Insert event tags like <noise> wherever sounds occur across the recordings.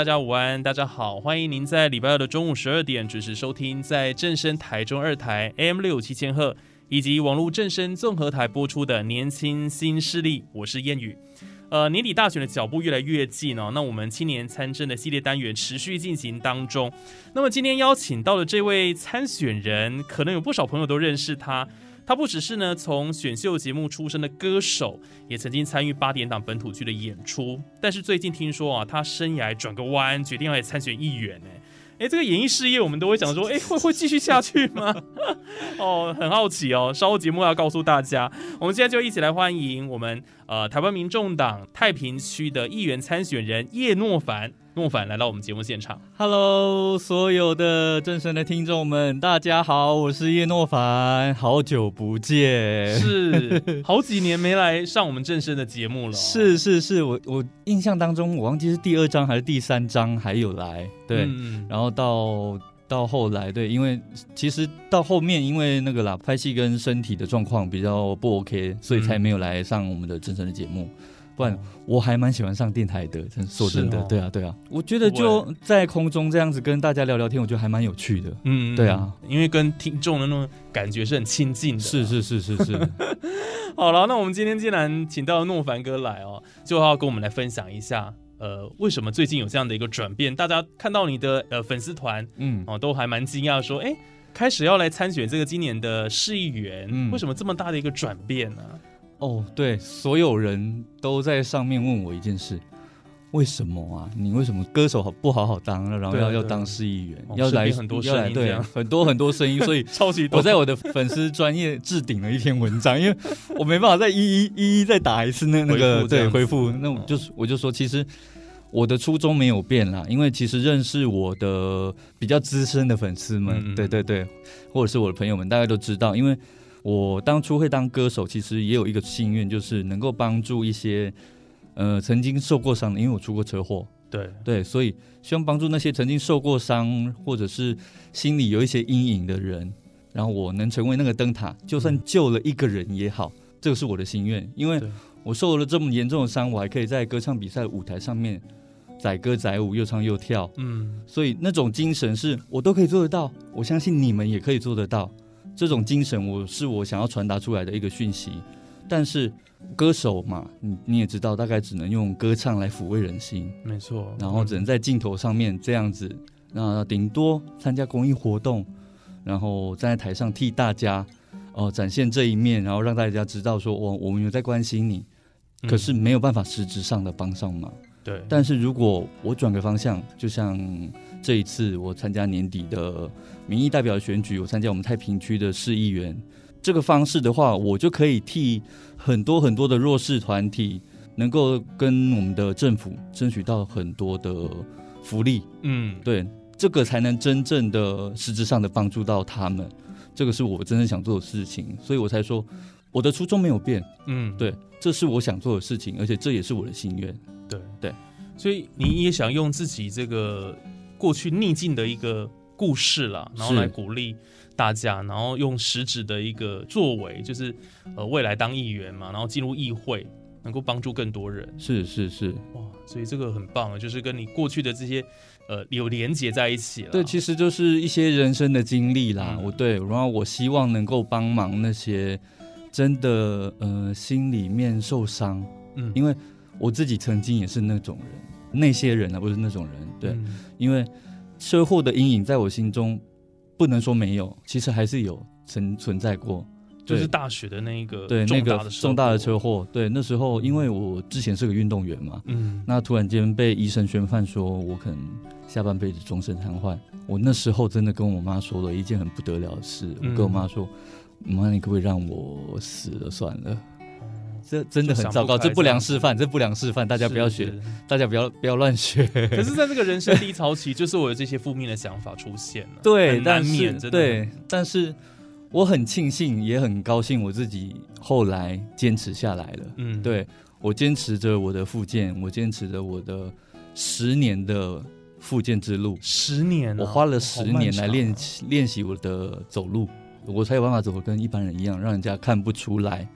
大家午安，大家好，欢迎您在礼拜二的中午十二点准时收听，在正声台中二台 AM 六七千赫以及网络正声综合台播出的《年轻新势力》，我是燕语。呃，年底大选的脚步越来越近哦，那我们青年参政的系列单元持续进行当中。那么今天邀请到的这位参选人，可能有不少朋友都认识他。他不只是呢从选秀节目出身的歌手，也曾经参与八点档本土剧的演出。但是最近听说啊，他生涯转个弯，决定要来参选议员。哎，哎，这个演艺事业我们都会想说，哎，会会继续下去吗？<laughs> 哦，很好奇哦。稍后节目要告诉大家，我们现在就一起来欢迎我们呃台湾民众党太平区的议员参选人叶诺凡。诺凡来到我们节目现场，Hello，所有的正声的听众们，大家好，我是叶诺凡，好久不见，是 <laughs> 好几年没来上我们正声的节目了，是是是，我我印象当中，我忘记是第二章还是第三章还有来，对，然后到到后来，对，因为其实到后面，因为那个啦，拍戏跟身体的状况比较不 OK，所以才没有来上我们的正声的节目。不然我还蛮喜欢上电台的，真说真的，对啊，对啊，我觉得就在空中这样子跟大家聊聊天，我觉得还蛮有趣的，嗯，对啊，因为跟听众的那种感觉是很亲近的，是是是是是。<laughs> 好了，那我们今天既然请到诺凡哥来哦，就要跟我们来分享一下，呃，为什么最近有这样的一个转变？大家看到你的呃粉丝团，嗯，哦，都还蛮惊讶，说，哎，开始要来参选这个今年的市议员，为什么这么大的一个转变呢？哦，对，所有人都在上面问我一件事：为什么啊？你为什么歌手好不好好当了，然后要要当市议员，要来很多声音，对，很多很多声音，所以 <laughs> 超级多。我在我的粉丝专业置顶了一篇文章，因为我没办法再一一一一再打一次那那个对回复，那我就是我就说，其实我的初衷没有变啦，因为其实认识我的比较资深的粉丝们，对对对，或者是我的朋友们，大家都知道，因为。我当初会当歌手，其实也有一个心愿，就是能够帮助一些呃曾经受过伤的，因为我出过车祸，对对，所以希望帮助那些曾经受过伤或者是心里有一些阴影的人，然后我能成为那个灯塔，就算救了一个人也好，这个是我的心愿。因为我受了这么严重的伤，我还可以在歌唱比赛舞台上面载歌载舞，又唱又跳，嗯，所以那种精神是我都可以做得到，我相信你们也可以做得到。这种精神，我是我想要传达出来的一个讯息。但是歌手嘛，你你也知道，大概只能用歌唱来抚慰人心，没错。然后只能在镜头上面这样子，那顶多参加公益活动，然后站在台上替大家哦展现这一面，然后让大家知道说，我我们有在关心你。可是没有办法实质上的帮上忙。对。但是如果我转个方向，就像。这一次我参加年底的民意代表选举，我参加我们太平区的市议员，这个方式的话，我就可以替很多很多的弱势团体，能够跟我们的政府争取到很多的福利。嗯，对，这个才能真正的实质上的帮助到他们。这个是我真正想做的事情，所以我才说我的初衷没有变。嗯，对，这是我想做的事情，而且这也是我的心愿。对对，所以你也想用自己这个。过去逆境的一个故事啦，然后来鼓励大家，然后用实质的一个作为，就是呃未来当议员嘛，然后进入议会，能够帮助更多人。是是是，哇，所以这个很棒啊，就是跟你过去的这些呃有连结在一起了。对，其实就是一些人生的经历啦。我对，然后我希望能够帮忙那些真的呃心里面受伤，嗯，因为我自己曾经也是那种人。那些人啊，不是那种人，对，因为车祸的阴影在我心中不能说没有，其实还是有存存在过。就是大学的那一个对那个重大的车祸。祸，对那时候因为我之前是个运动员嘛，嗯，那突然间被医生宣判说我可能下半辈子终身瘫痪，我那时候真的跟我妈说了一件很不得了的事，我嗯跟我妈说，妈你可不可以让我死了算了？这真的很糟糕，这不良示范，这不良示范，大家不要学，是。大家不要不要乱学。可是，在这个人生低潮期，就是我有这些负面的想法出现了，<laughs> 对，难免，真的对，但是我很庆幸，也很高兴，我自己后来坚持下来了。嗯，对我坚持着我的复健，我坚持着我的十年的复健之路，十年啊，我花了十年来练习练习我的走路，我才有办法走得跟一般人一样，让人家看不出来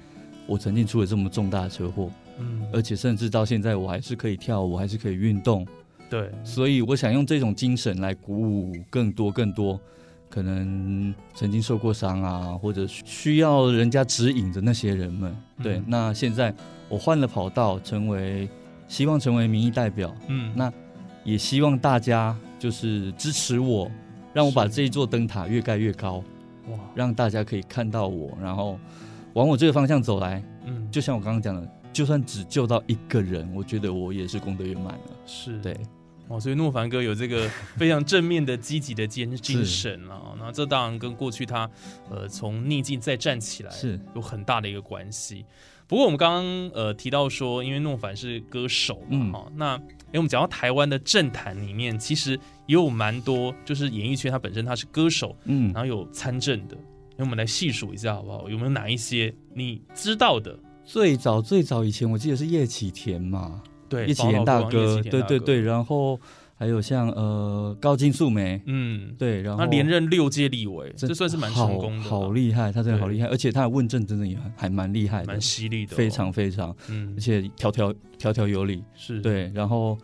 我曾经出了这么重大的车祸，嗯，而且甚至到现在我还是可以跳舞，我还是可以运动。对，所以我想用这种精神来鼓舞更多更多可能曾经受过伤啊，或者需要人家指引的那些人们。对，嗯那现在我换了跑道，成为希望成为民意代表，嗯，那也希望大家就是支持我，让我把这一座灯塔越盖越高，哇，让大家可以看到我，然后往我这个方向走来。嗯，就像我刚刚讲的，就算只救到一个人，我觉得我也是功德圆满了。是对。哦，所以诺凡哥有这个非常正面的、积极的精精神啊，那这当然跟过去他呃从逆境再站起来是有很大的一个关系。不过我们刚刚呃提到说，因为诺凡是歌手嘛，嗯哈、那哎我们讲到台湾的政坛里面，其实也有蛮多就是演艺圈他本身他是歌手，嗯然，后有参政的，那我们来细数一下好不好？有没有哪一些你知道的？最早最早以前，我记得是叶启田嘛，对，叶启田大哥，对对对，然后还有像呃高金素梅，嗯，对，然后他连任六届立委，真这算是蛮成功的。好，厉害，他真的好对厉害，而且他的问政真的也还还蛮厉害的蛮，犀利的哦，非常非常，嗯。而，且条条条条有理，是，对，然后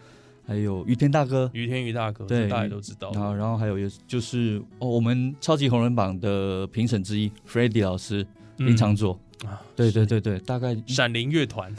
还有于天大哥，于天于大哥，对大家都知道，然后然后还有也就是哦，我们超级红人榜的评审之一 f r e d d y 老师林长佐，嗯。啊，对对对对，大概闪灵乐团，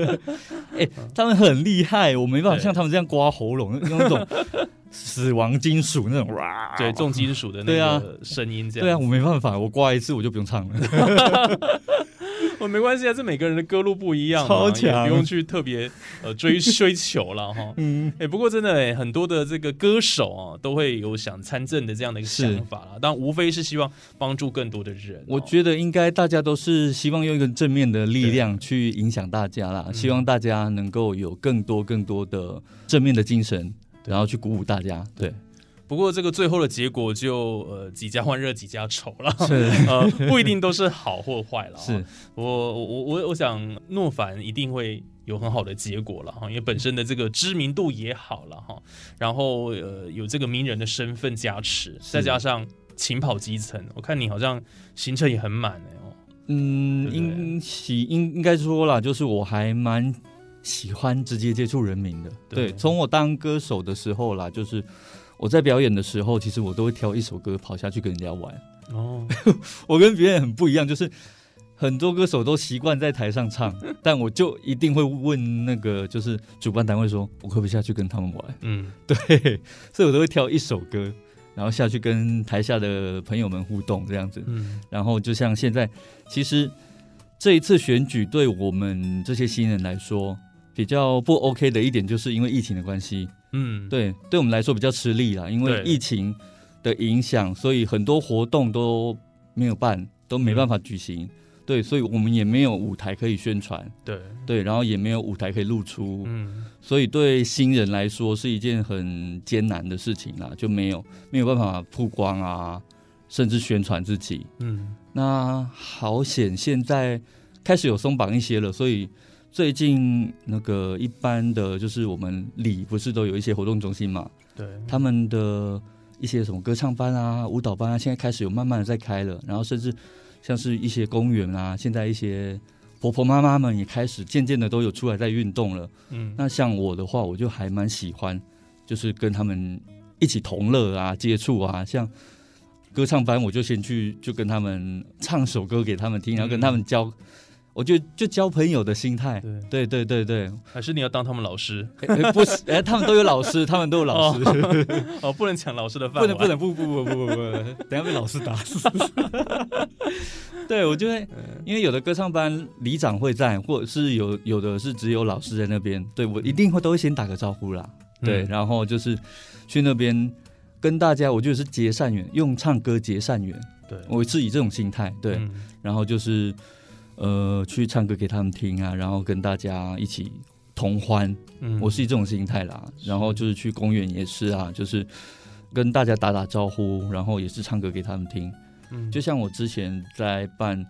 <laughs> 哎他们很厉害，我没办法像他们这样刮喉咙，用那种 <laughs> 死亡金属那种哇，对，重金属的那对啊。个声音，这样，对啊，我没办法，我刮一次我就不用唱了。<laughs> 我 <laughs> 没关系啊，这每个人的歌路不一样嘛，超强也不用去特别呃追追求了哈。<laughs> 嗯，哎、不过真的哎、很多的这个歌手啊，都会有想参政的这样的一个想法啦。但无非是希望帮助更多的人哦、我觉得应该大家都是希望用一个正面的力量去影响大家啦，嗯希望大家能够有更多更多的正面的精神，对然后去鼓舞大家。对，不过这个最后的结果就呃几家欢乐几家愁了，是 <laughs> 呃不一定都是好或坏了。是，我我我我我想诺凡一定会有很好的结果了哈，因为本身的这个知名度也好了哈，然后呃有这个名人的身份加持，再加上勤跑基层，我看你好像行程也很满哎哦。嗯，喜应应该说啦，就是我还蛮喜欢直接接触人民的。对对，从我当歌手的时候啦，就是我在表演的时候，其实我都会挑一首歌跑下去跟人家玩。哦，<laughs> 我跟别人很不一样，就是很多歌手都习惯在台上唱，但我就一定会问那个就是主办单位说，我可不可以下去跟他们玩？嗯，对，所以我都会挑一首歌，然后下去跟台下的朋友们互动这样子。嗯，然后就像现在，其实这一次选举对我们这些新人来说比较不 OK 的一点，就是因为疫情的关系，嗯，对，对我们来说比较吃力啦，因为疫情的影响，所以很多活动都没有办，都没办法举行。对，所以我们也没有舞台可以宣传，对，对，然后也没有舞台可以露出，嗯，所以对新人来说是一件很艰难的事情啦，就没有没有办法曝光啊，甚至宣传自己。嗯，那好险，现在开始有松绑一些了，所以最近那个一般的就是我们里不是都有一些活动中心嘛，对，他们的一些什么歌唱班啊、舞蹈班啊，现在开始有慢慢的在开了，然后甚至像是一些公园啊，现在一些婆婆妈妈们也开始渐渐的都有出来在运动了。嗯，那像我的话，我就还蛮喜欢，就是跟他们一起同乐啊、接触啊，像。歌唱班，我就先去，就跟他们唱首歌给他们听，然后跟他们教。我觉得就交朋友的心态，对。对对对对，还是你要当他们老师？哎 <laughs> 不是，哎，他们都有老师，他们都有老师，哦，<laughs> 不能抢老师的饭，不能不能不不不不不不，等下被老师打死。<laughs> 对，我就会，因为有的歌唱班里长会在，或者是有有的是只有老师在那边，对我一定会都会先打个招呼啦，对，然后就是去那边跟大家，我觉得是结善缘，用唱歌结善缘，对。我是以这种心态，对，然后就是呃去唱歌给他们听啊，然后跟大家一起同欢，嗯，我是以这种心态啦，然后就是去公园也是啊，就是跟大家打打招呼，然后也是唱歌给他们听。嗯，就像我之前在办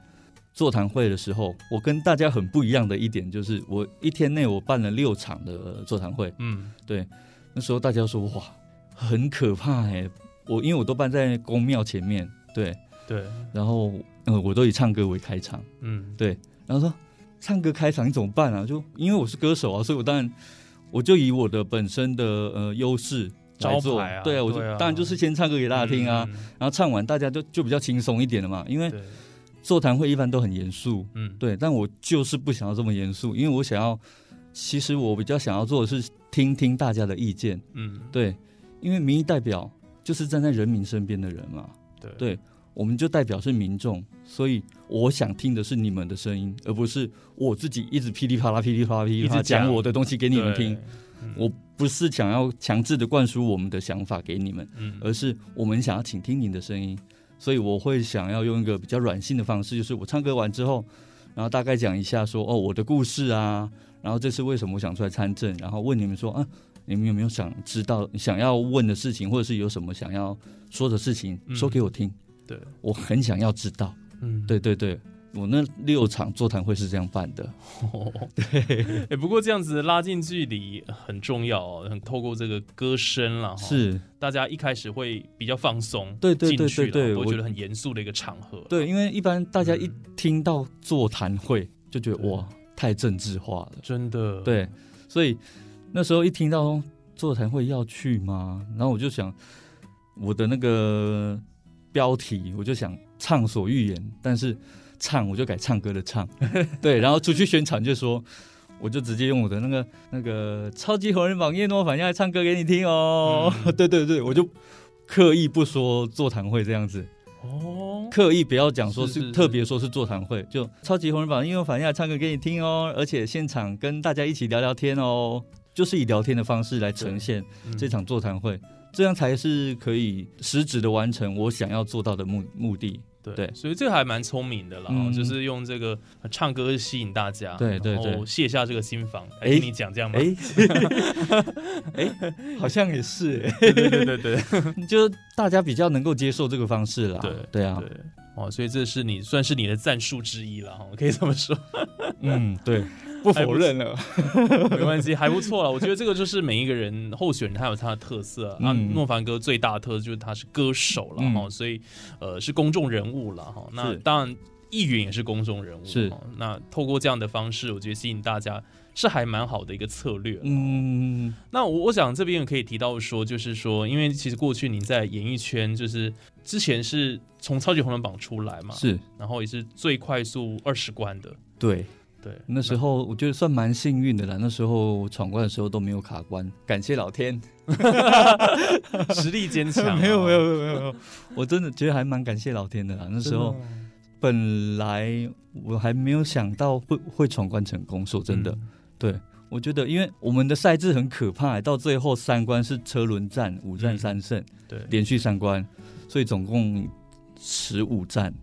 座谈会的时候，我跟大家很不一样的一点就是，我一天内我办了六场的座谈会。嗯，对，那时候大家说哇，很可怕哎，我因为我都办在公庙前面，对。对，然后呃我都以唱歌为开场，嗯，对，然后说唱歌开场你怎么办啊？就因为我是歌手啊，所以我当然我就以我的本身的呃优势。来做啊，对啊，我就当然就是先唱歌给大家听啊，然后唱完大家就就比较轻松一点了嘛。因为座谈会一般都很严肃，嗯，对，但我就是不想要这么严肃，因为我想要，其实我比较想要做的是听听大家的意见，嗯，对，因为民意代表就是站在人民身边的人嘛，对，对，我们就代表是民众，所以我想听的是你们的声音，而不是我自己一直噼里啪啦、噼里啪啦、噼里啪啦讲。我的东西给你们听。我不是想要强制的灌输我们的想法给你们，而是我们想要倾听您的声音，所以我会想要用一个比较软性的方式，就是我唱歌完之后，然后大概讲一下说哦我的故事啊，然后这是为什么我想出来参政，然后问你们说啊你们有没有想知道想要问的事情，或者是有什么想要说的事情说给我听，对。我很想要知道，嗯，对对对。我那六场座谈会是这样办的，对，<laughs> 哎，不过这样子拉近距离很重要哦，很透过这个歌声了，是。大家一开始会比较放松，对对对对对，我觉得很严肃的一个场合，对，因为一般大家一听到座谈会就觉得哇，太政治化了，真的，对，所以那时候一听到座谈会要去吗？然后我就想我的那个标题，我就想畅所欲言，但是。唱我就改唱歌的唱，<laughs> 对，然后出去宣传就说，我就直接用我的那个那个超级红人榜叶诺反要来唱歌给你听哦，<laughs> 对对对，我就刻意不说座谈会这样子，哦，刻意不要讲说是特别说是座谈会，就超级红人榜叶诺反要来唱歌给你听哦，而且现场跟大家一起聊聊天哦，就是以聊天的方式来呈现这场座谈会，这样才是可以实质的完成我想要做到的目目的。对，所以这个还蛮聪明的啦，就是用这个唱歌吸引大家，对对对，卸下这个心防。哎，听你讲这样吗？哎，<laughs> 好像也是，对对对对对，<laughs> 就大家比较能够接受这个方式啦。对对啊，哦，所以这是你算是你的战术之一了，哈，可以这么说。<laughs> 嗯，对。不否认了，<laughs> 没关系，还不错了。我觉得这个就是每一个人候选人他有他的特色。那诺凡哥最大的特色就是他是歌手了哈，所以呃是公众人物了哈。那当然议员也是公众人物，是。那透过这样的方式，我觉得吸引大家是还蛮好的一个策略。嗯，那我我想这边也可以提到说，就是说，因为其实过去你在演艺圈，就是之前是从超级红人榜出来嘛，是，然后也是最快速二十关的，对。对，那时候我觉得算蛮幸运的啦。那时候闯关的时候都没有卡关，感谢老天 <laughs> <laughs> 实力坚强。没有没有没有没有，我真的觉得还蛮感谢老天的啦。那时候本来我还没有想到会会闯关成功，说真的，对我觉得因为我们的赛制很可怕，到最后三关是车轮战，五战三胜，对，连续三关，所以总共十五战，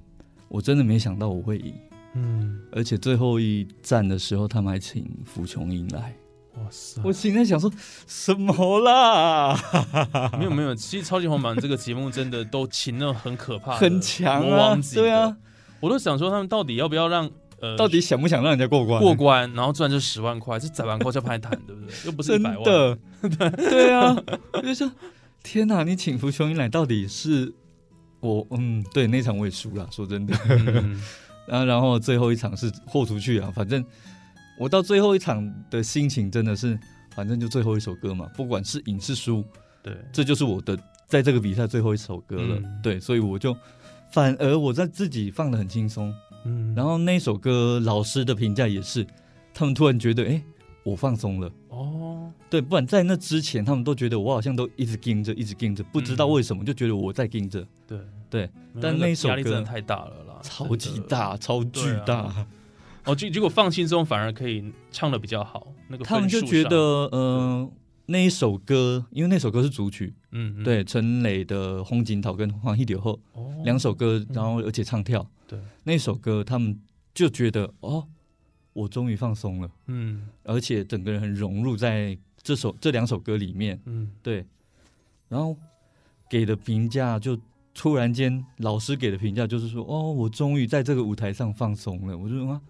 我真的没想到我会赢。嗯，而且最后一站的时候，他们还请福琼英来。哇塞！我心在想说什么啦？<laughs> 没有没有，其实超级红榜这个节目真的都请了很可怕、很强啊！对啊，我都想说他们到底要不要让呃，到底想不想让人家过关？过关，然后赚这十万块，这百万块叫拍谈，对不对？<laughs> 又不是一百万。对 <laughs> 对啊，我就说天哪！你请福琼英来，到底是我嗯，对那场我也输了，说真的。然后，然后最后一场是豁出去啊！反正我到最后一场的心情真的是，反正就最后一首歌嘛，不管是赢是输，对，这就是我的在这个比赛最后一首歌了。对，所以我就反而我在自己放的很轻松，嗯，然后那首歌老师的评价也是，他们突然觉得，哎，我放松了。哦，对，不然在那之前，他们都觉得我好像都一直盯着，一直盯着，不知道为什么就觉得我在盯着。对对，但那首歌压力真的太大了啦，超级。大，超巨大。哦，结结果放轻松反而可以唱的比较好，那个他们就觉得，嗯，那一首歌，因为那首歌是主曲，嗯，嗯，对，陈磊的《红锦桃》跟《黄一柳后》哦。两首歌，然后而且唱跳，对，那首歌他们就觉得，哦，我终于放松了，嗯。而且整个人很融入在这首这两首歌里面，嗯，对，然后给的评价就突然间，老师给的评价就是说，哦，我终于在这个舞台上放松了。我就说啊，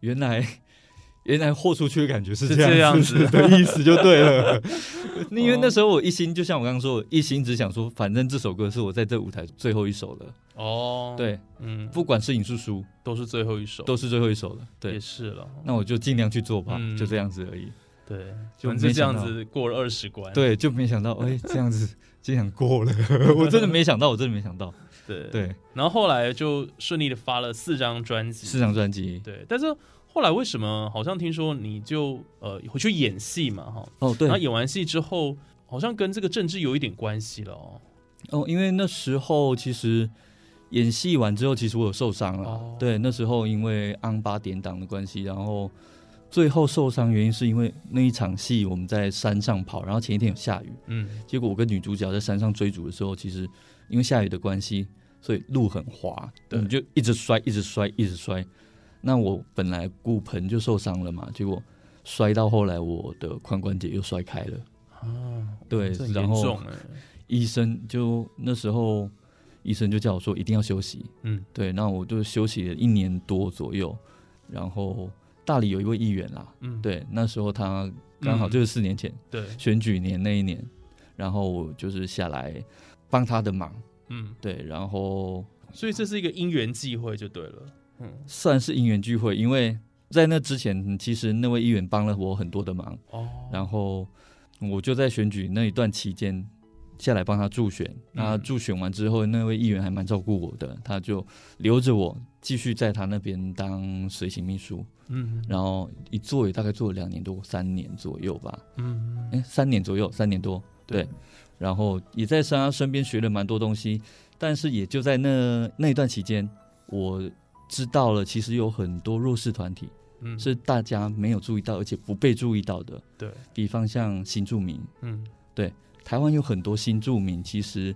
原来 <laughs> 原来豁出去的感觉是是这这样样子的意思就对了。<laughs> 因为那时候我一心就像我刚刚说，我一心只想说，反正这首歌是我在这舞台最后一首了。哦，，对，嗯，不管是影视书，都是最后一首，都是最后一首了。对也对，是了，那我就尽量去做吧，嗯就这样子而已。对，就反正这样子过了二十关，对，就没想到，哎，<laughs> 这样子竟然过了，我真的没想到，我真的没想到。对，对，然后后来就顺利的发了四张专辑，四张专辑，对，但是后来为什么好像听说你就呃回去演戏嘛哈，哦，对然后，演完戏之后，好像跟这个政治有一点关系了哦。哦，因为那时候其实演戏完之后，其实我有受伤了。哦对，那时候因为安八点档的关系，然后最后受伤原因是因为那一场戏我们在山上跑，然后前一天有下雨，嗯。结果我跟女主角在山上追逐的时候，其实因为下雨的关系，所以路很滑，对。我们就一直摔，一直摔，一直摔。那我本来骨盆就受伤了嘛，结果摔到后来我的髋关节又摔开了。啊，对然后医生就那时候医生就叫我说一定要休息，嗯。对，那我就休息了一年多左右，然后大理有一位议员啦，嗯，对，那时候他刚好嗯。就是四年前、对，选举年那一年，然后我就是下来帮他的忙，嗯，对，然后所以这是一个因缘际会就对了，嗯。算是因缘聚会，因为在那之前，其实那位议员帮了我很多的忙，哦，然后我就在选举那一段期间下来帮他助选。那助选完之后，那位议员还蛮照顾我的，他就留着我继续在他那边当随行秘书，嗯。然后一做也大概做了两年多、三年左右吧，嗯，哎，三年左右，三年多，对。然后也在他身边学了蛮多东西，但是也就在那那一段期间，我知道了其实有很多弱势团体嗯。是大家没有注意到，而且不被注意到的。对，比方像新住民，嗯台湾有很多新住民其实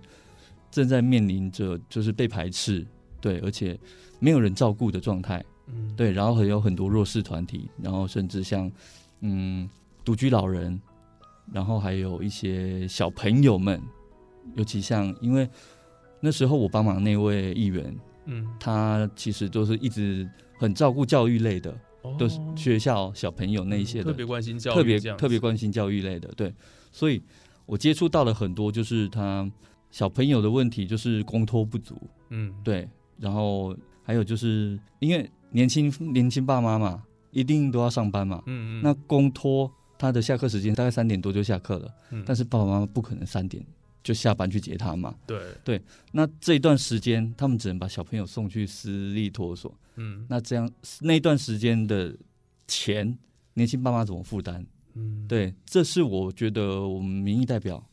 正在面临着就是被排斥，对，而且没有人照顾的状态，嗯，对，然后还有很多弱势团体，然后甚至像嗯独居老人，然后还有一些小朋友们，尤其像因为那时候我帮忙那位议员，嗯，他其实都是一直很照顾教育类的，哦。都是学校小朋友那一些的特，别关心教育，特别特别关心教育类的，对，所以我接触到了很多，就是他小朋友的问题，就是公托不足，嗯，对，然后还有就是因为年轻年轻爸妈嘛，一定都要上班嘛，嗯嗯，那公托他的下课时间大概三点多就下课了，嗯。但是爸爸妈妈不可能三点就下班去接他嘛，对。对，那这一段时间他们只能把小朋友送去私立托所，嗯。那这样那段时间的钱，年轻爸妈怎么负担？嗯，对，这是我觉得我们民意代表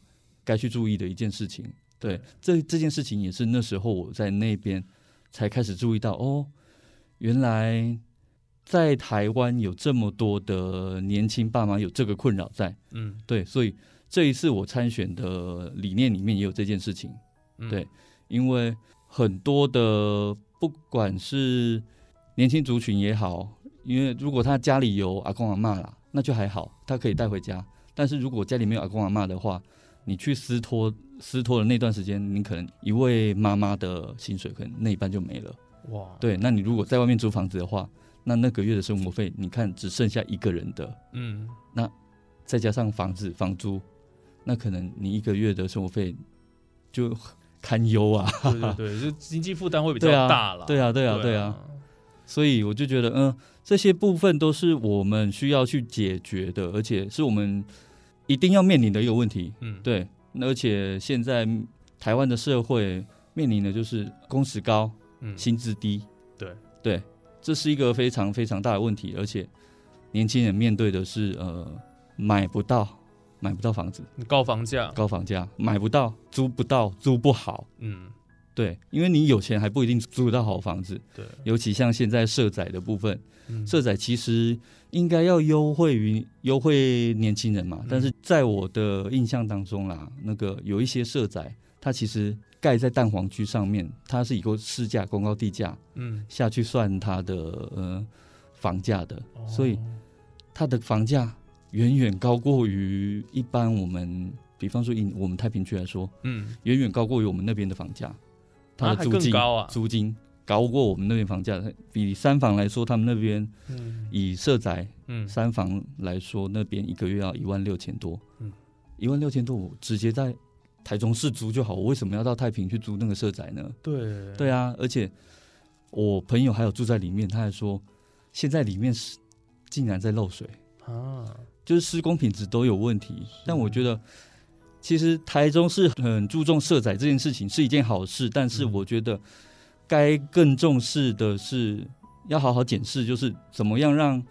该去注意的一件事情。对，这这件事情也是那时候我在那边才开始注意到，哦，原来在台湾有这么多的年轻爸妈有这个困扰在。嗯，对，所以这一次我参选的理念里面也有这件事情。嗯对，因为很多的不管是年轻族群也好，因为如果他家里有阿公阿妈啦，那就还好，他可以带回家。但是如果家里没有阿公阿妈的话，你去私托私托的那段时间，你可能一位妈妈的薪水可能那一半就没了。哇，对，那你如果在外面租房子的话，那那个月的生活费，你看只剩下一个人的，嗯，那再加上房子房租，那可能你一个月的生活费就堪忧啊。对对对，就经济负担会比较对啊大了，对啊，对啊，对啊。，所以我就觉得，嗯，这些部分都是我们需要去解决的，而且是我们一定要面临的一个问题。嗯，对，那而且现在台湾的社会面临的就是工时高、嗯，薪资低。对对，这是一个非常非常大的问题，而且年轻人面对的是呃买不到买不到房子，高房价，高房价买不到，租不到，租不好。嗯，对，因为你有钱还不一定租得到好房子，对，尤其像现在社宅的部分，嗯。社宅其实应该要优惠于优惠年轻人嘛，但是在我的印象当中啦，那个有一些社宅，它其实盖在蛋黄区上面，它是以个市价公告地价嗯，下去算它的呃房价的，哦。所以它的房价远远高过于一般我们，比方说以我们太平区来说，嗯，远远高过于我们那边的房价，它啊还的租金、更高啊。租金。高过我们那边房价，比三房来说，他们那边嗯。以社宅嗯，三房来说，那边一个月要一万六千多，嗯。一万六千多，我直接在台中市租就好，我为什么要到太平去租那个社宅呢？对，对啊，而且我朋友还有住在里面，他还说现在里面是竟然在漏水，啊，就是施工品质都有问题。但我觉得，其实台中是很注重社宅这件事情是一件好事，但是嗯我觉得该更重视的是要好好检视，就是怎么样让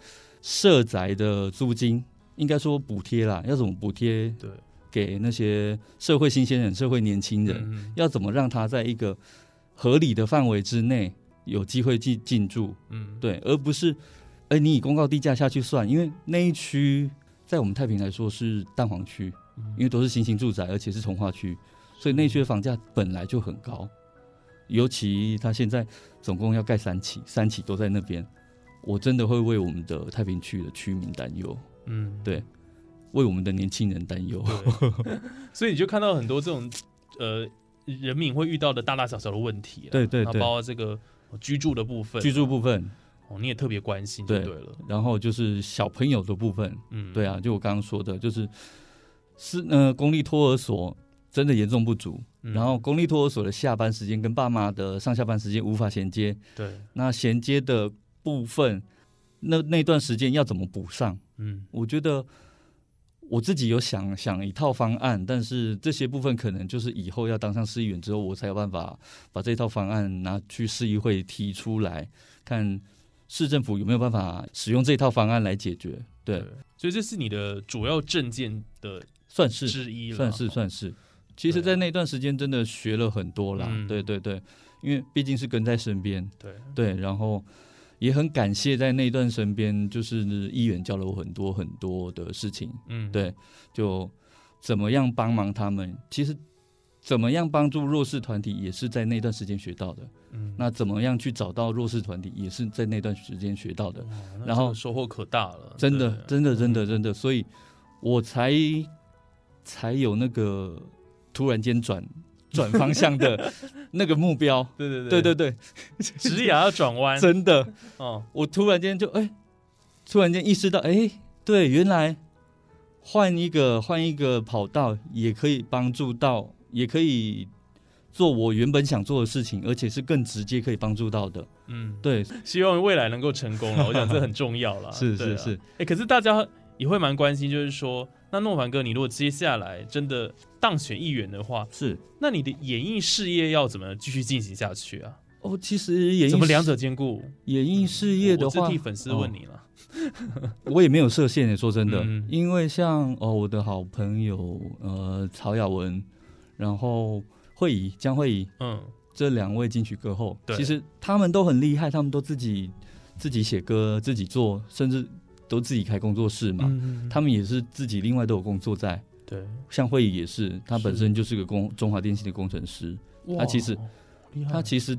社宅的租金，应该说补贴啦，要怎么补贴对，给那些社会新鲜人、社会年轻人，嗯要怎么让他在一个合理的范围之内有机会进进驻，嗯，对，而不是，哎，你以公告地价下去算，因为那一区在我们太平来说是蛋黄区，嗯因为都是新兴住宅，而且是从化区，所以那一区的房价本来就很高，尤其他现在总共要盖三期，三期都在那边，我真的会为我们的太平区的居民担忧，嗯，对为我们的年轻人担忧。<laughs> 所以你就看到很多这种呃人民会遇到的大大小小的问题啊，对对对然后包括这个呃居住的部分，居住部分，哦，你也特别关心，对对了，然后就是小朋友的部分，嗯，对啊，就我刚刚说的，就是是呃公立托儿所真的严重不足，嗯，然后公立托儿所的下班时间跟爸妈的上下班时间无法衔接，对，那衔接的部分，那那段时间要怎么补上？嗯。我觉得我自己有想想一套方案，但是这些部分可能就是以后要当上市议员之后，我才有办法把这套方案拿去市议会提出来，看市政府有没有办法使用这套方案来解决。对，所以这是你的主要证件的算是之一了，算是算是。其实，在那段时间真的学了很多啦。嗯对对对，因为毕竟是跟在身边，对，对，然后也很感谢在那段身边，就是议员教了我很多很多的事情。嗯，对，就怎么样帮忙他们，其实怎么样帮助弱势团体，也是在那段时间学到的。嗯，那怎么样去找到弱势团体，也是在那段时间学到的。然后收获可大了，真的，真的，真的，真的，所以我才才有那个突然间转转方向的 <laughs> 那个目标。对对对。对对对，职涯要转弯，<laughs> 真的，哦，我突然间就哎，突然间意识到，哎，对，原来换一个换一个跑道也可以帮助到，也可以做我原本想做的事情，而且是更直接可以帮助到的。嗯，对，希望未来能够成功了，我想这很重要了，<laughs> 是是是，哎、可是大家也会蛮关心，就是说，那诺凡哥，你如果接下来真的当选议员的话，是那你的演艺事业要怎么继续进行下去啊？哦，其实演艺怎么两者兼顾？演艺事业的我话，是替粉丝问你了。<laughs> 我也没有设限的，说真的，嗯因为像哦，我的好朋友呃曹雅文，然后惠仪江惠仪嗯这两位金曲歌后，其实他们都很厉害，他们都自己自己写歌，自己做，甚至都自己开工作室嘛。嗯他们也是自己另外都有工作在，对，像会议也是，他本身就是个工中华电信的工程师，他其实他其实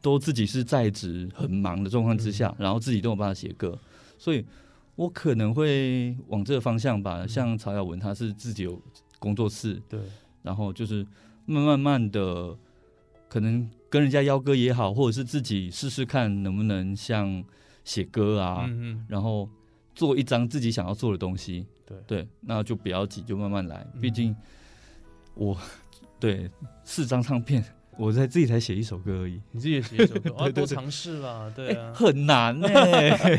都自己是在职很忙的状况之嗯。下，然后自己都有办法写歌，所以我可能会往这个方向嗯。吧。像曹雅文，他是自己有工作室，对，然后就是慢慢慢的，可能跟人家邀歌也好，或者是自己试试看能不能像写歌啊，嗯嗯，然后做一张自己想要做的东西。对对，那就不要急，就慢慢来。嗯毕竟我对四张唱片，我才自己才写一首歌而已。你自己也写一首歌，啊，<laughs> 对对多尝试啦，对啊，很难呢、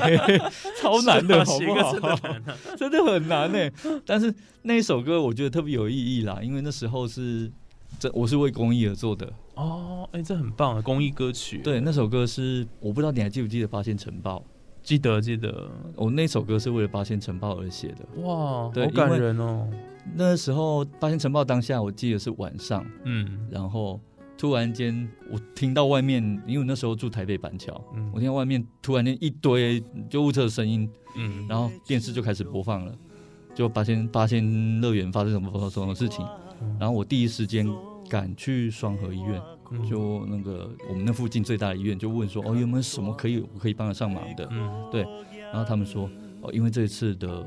<laughs> 超难的，好不好？<laughs> 真的很难呢、但是那一首歌我觉得特别有意义啦，因为那时候是这我是为公益而做的。哦，哎，这很棒啊，公益歌曲。对，那首歌是我不知道你还记不记得《八仙城堡》？记得记得，我那首歌是为了《八仙城堡》而写的。哇，好感人哦。那时候《八仙城堡》当下，我记得是晚上，嗯。然后突然间我听到外面，因为我那时候住台北板桥，嗯。我听到外面突然间一堆救护车的声音，嗯，然后电视就开始播放了，就八仙八仙乐园发生什么什么事情，然后我第一时间赶去双河医院，嗯就那个我们那附近最大的医院，就问说哦有没有什么可以我可以帮得上忙的，嗯对然后他们说哦因为这次的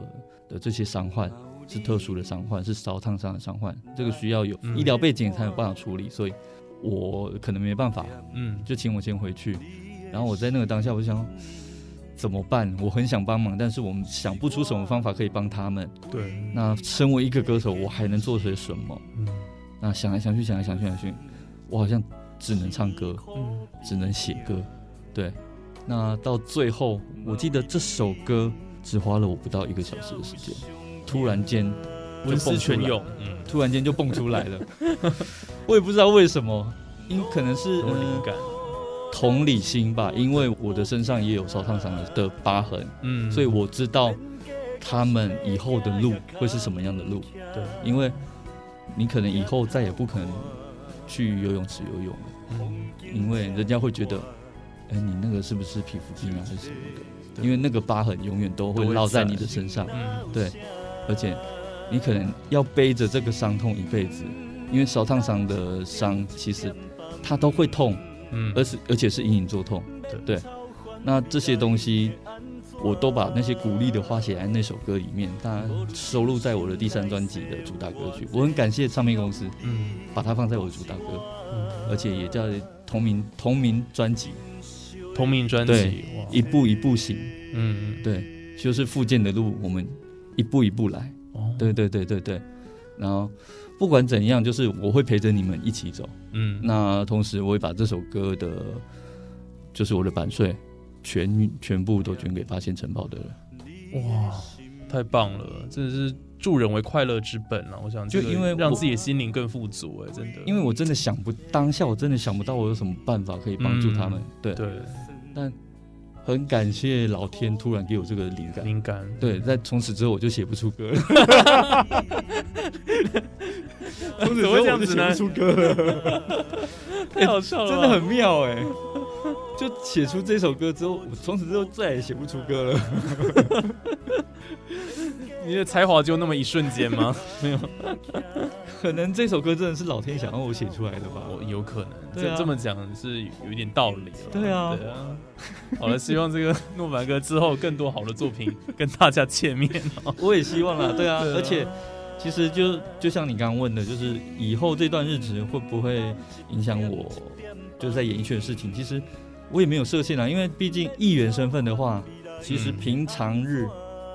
的这些伤患是特殊的伤患，是烧烫伤的伤患，这个需要有嗯医疗背景才有办法处理，所以我可能没办法，嗯就请我先回去。然后我在那个当下，我就想怎么办？我很想帮忙，但是我们想不出什么方法可以帮他们。对，那身为一个歌手，我还能做些什么？嗯那想来想去，想来想去，想去，我好像只能唱歌，嗯。只能写歌。对，那到最后，我记得这首歌只花了我不到一个小时的时间，突然间就文思泉涌，嗯，突然间就蹦出来了。<laughs> 我也不知道为什么，因可能是有灵感，同理心吧，因为我的身上也有烧烫伤的疤痕，嗯，所以我知道他们以后的路会是什么样的路。对，因为你可能以后再也不可能去游泳池游泳了，嗯。因为人家会觉得，哎，你那个是不是皮肤病啊，还是什么的？因为那个疤痕永远都会烙在在你的身上，嗯。对，而且你可能要背着这个伤痛一辈子，因为烧烫伤的伤其实它都会痛，嗯，而是而且是隐隐作痛。对。那这些东西，我都把那些鼓励的话写在那首歌里面，它收录在我的第三专辑的主打歌曲。我很感谢唱片公司嗯把它放在我的主打歌，嗯，而且也叫同名同名专辑，同名专辑，哇，一步一步行。嗯，对，就是复健的路，我们一步一步来。哦，对对对对对。然后不管怎样，就是我会陪着你们一起走。嗯，那同时，我会把这首歌的，就是我的版税，全全部都捐给发现城堡的人。哇，太棒了，真的是助人为快乐之本了。我想就因为我让自己的心灵更富足，哎，真的，因为我真的想不，当下我真的想不到我有什么办法可以帮助他们。对，对但很感谢老天突然给我这个灵感。灵感，对，在从此之后我就写不出歌了。<laughs> 从此会这样子呢我就写不出歌了，太好笑了吧，<laughs> 真的很妙哎、就写出这首歌之后，我从此之后再也写不出歌了。<laughs> 你的才华就那么一瞬间吗？<laughs> 没有，可能这首歌真的是老天想让我写出来的吧。我有可能，对啊这这么讲是有一点道理了。对啊对啊。好了，希望这个诺凡哥之后更多好的作品跟大家见面哦。<laughs> 我也希望啦，对啊，对啊而且其实就就像你刚刚问的，就是以后这段日子会不会影响我，就是在演艺圈的事情，其实我也没有设限啊，因为毕竟议员身份的话，其实嗯平常日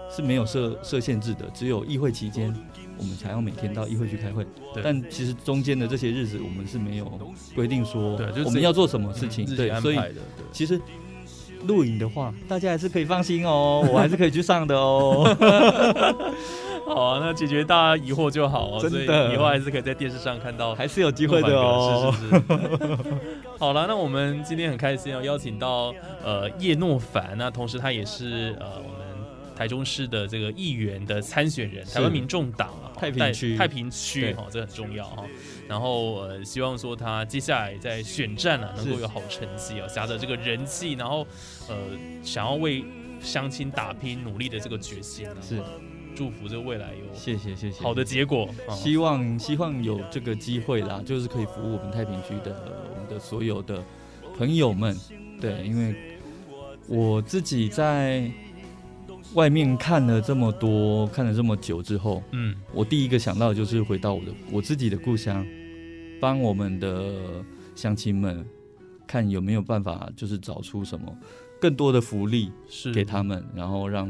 是没有设设限制的，只有议会期间。我们才要每天到议会去开会，但其实中间的这些日子，我们是没有规定说我们要做什么事情，对，所以其实录影的话，大家还是可以放心哦，我还是可以去上的哦。<laughs> 好啊，那解决大家疑惑就好哦。真的所以以后还是可以在电视上看到还是有机会的哦。是是是。好了，那我们今天很开心要邀请到呃叶诺凡，那同时他也是呃我们台中市的这个议员的参选人，台湾民众党啊太平区太平区对哈，这很重要哈。然后呃，希望说他接下来在选战啊能够有好成绩啊，夹着这个人气，然后呃想要为乡亲打拼努力的这个决心啊，是，祝福这个未来有谢谢谢谢。好的结果。啊希望希望有这个机会啦，就是可以服务我们太平区的我们的所有的朋友们。对，因为我自己在外面看了这么多，看了这么久之后，嗯我第一个想到的就是回到我的我自己的故乡，帮我们的乡亲们看有没有办法，就是找出什么更多的福利是给他们，然后让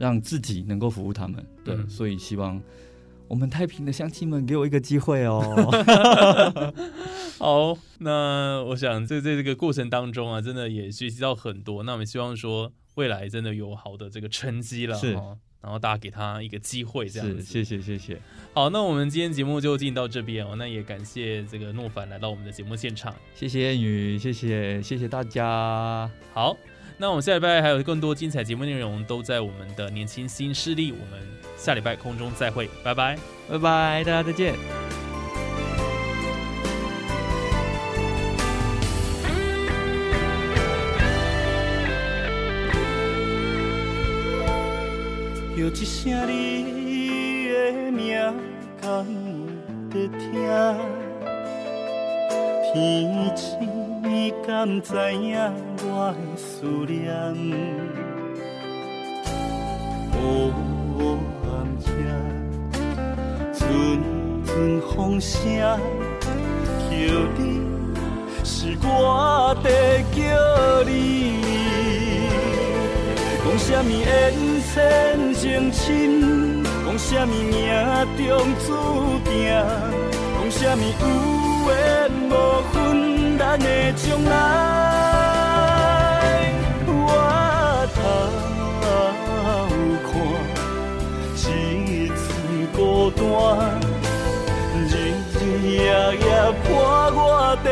让自己能够服务他们。对，嗯所以希望我们太平的乡亲们给我一个机会哦。<laughs> 好，那我想在在这个过程当中啊，真的也学习到很多。那我们希望说未来真的有好的这个成绩了，是然后大家给他一个机会，这样子。谢谢谢谢。好，那我们今天节目就进到这边哦。那也感谢这个诺凡来到我们的节目现场。谢谢燕语，谢谢谢谢大家。好，那我们下礼拜还有更多精彩节目内容都在我们的年轻新势力。我们下礼拜空中再会，拜拜拜拜，大家再见。叫一声你的名，敢有在听？天星你敢知影我的思念？黑暗夜，阵阵风声，叫你是我在叫你。讲什么缘浅情深，讲什么命中注定，什么有缘无分咱的将来。我头看一寸孤单，日日夜夜伴我在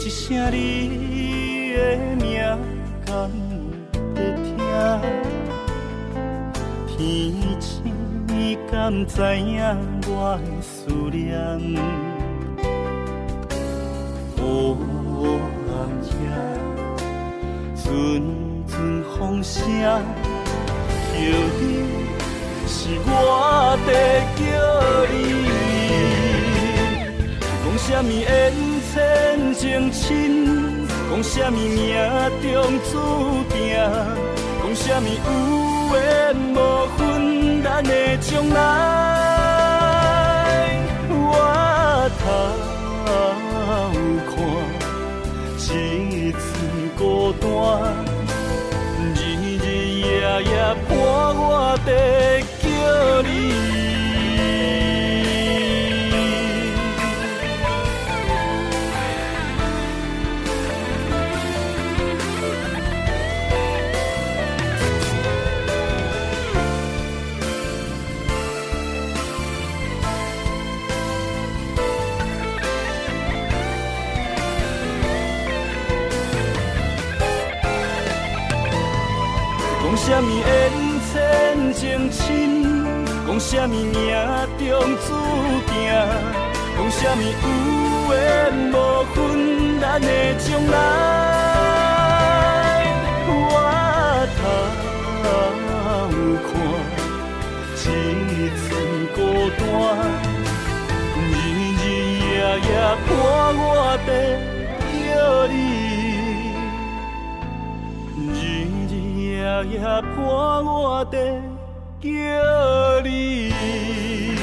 一声你的名，敢有在听？天星你敢知影我的思念？黑暗夜，阵阵风声，叫你是我在叫你。讲什么浅情深，讲什么命中注定，讲什么有缘无分咱的将来。我头看一寸孤单，日日夜夜伴我在叫你。什么缘浅情深，讲什么命中注定，讲什么有缘无分咱的将来。我头看一寸孤单，日日夜夜伴我在叫你。夜夜伴我在叫你。